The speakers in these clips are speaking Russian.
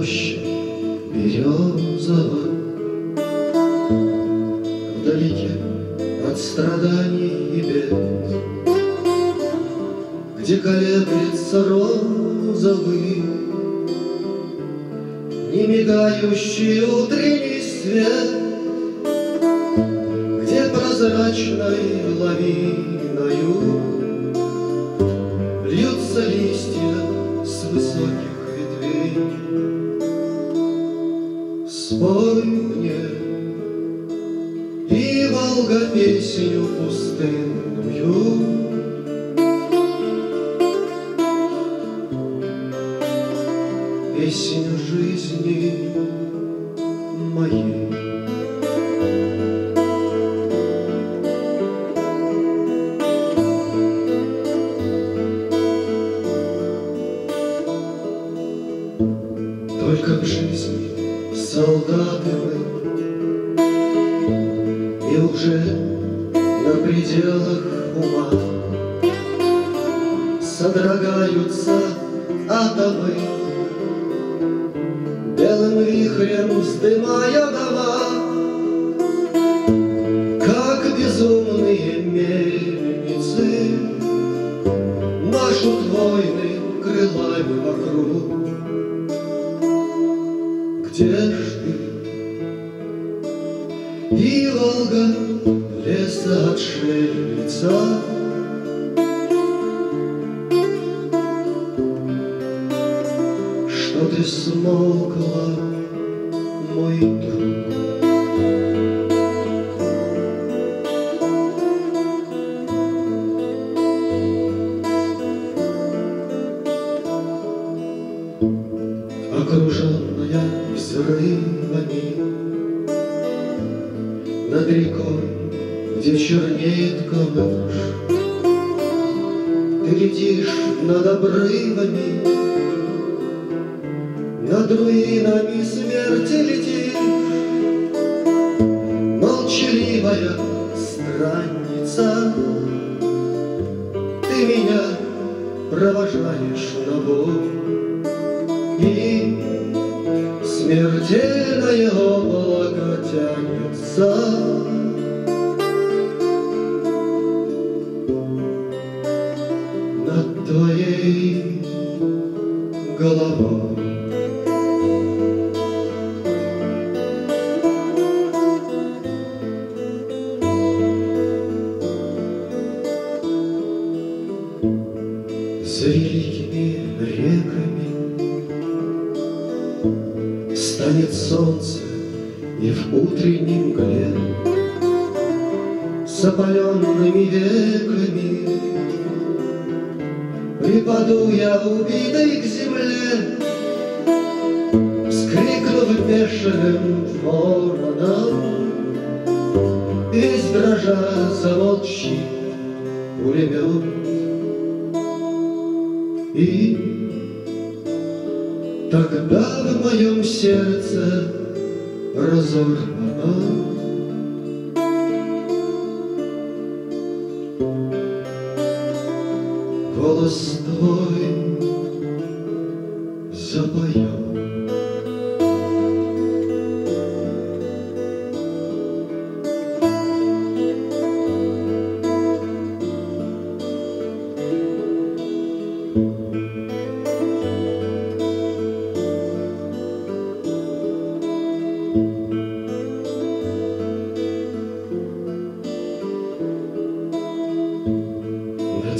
роща березовая, Вдалеке от страданий и бед, Где колеблется розовый, Не мигающий утренний свет, Где прозрачной лавиною Льются листья с высоких ветвей. Спой мне, и Волга песню пустынную Песню жизни моей. Только в жизни солдаты. Мы И уже на пределах ума Содрогаются атомы. Белым вихрем вздымая дома Как безумные мельницы Машут войны крылами вокруг где ж ты? И Волга, леса отшельница, Что ты смолкла, мой друг? Окруженная взрывами Над рекой, где чернеет камыш Ты летишь над обрывами. Над руинами смерти летишь. Молчаливая странница Ты меня провожаешь на бой и смертельное облако тянется над твоей головой. За великими реками солнце и в утреннем мгле С опаленными веками Припаду я убитой к земле Вскрикнув бешеным вороном. Весь дрожа замолчи пулемет. И Тогда в моем сердце разорвано Голос твой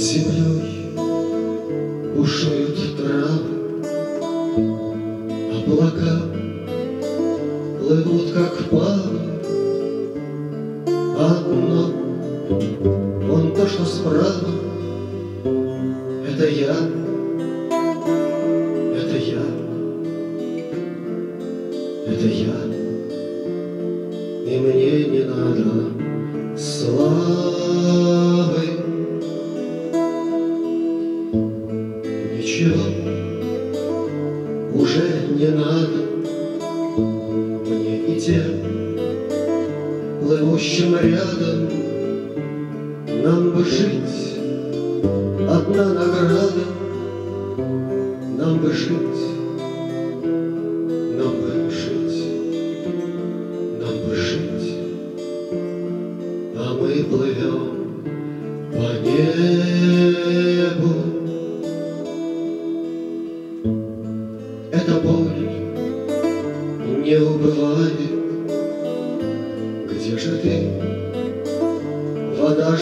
Над землей бушуют травы, Облака плывут, как пары. Одно, вон то, что справа, Это я, плывущим рядом, нам бы жить, одна награда, нам бы жить,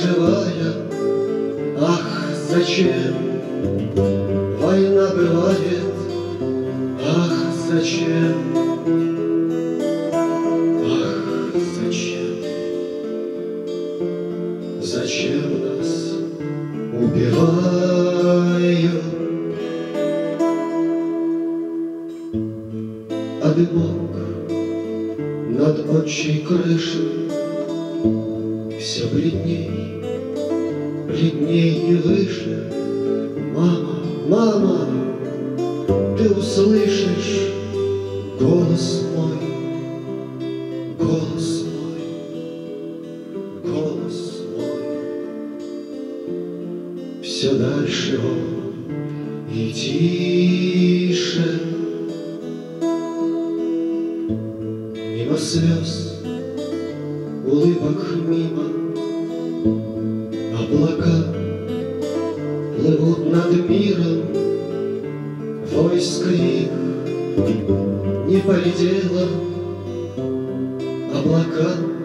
живая? Ах, зачем война бывает? Ах, зачем? Зачем нас убивают? А дымок над отчей крышей Все бледней, бледней и выше. Мама, мама, ты услышишь голос мой, голос мой, голос мой. Все дальше он и тише. Мимо слез, улыбок мимо, облака плывут над миром, войск крик не полетело, облака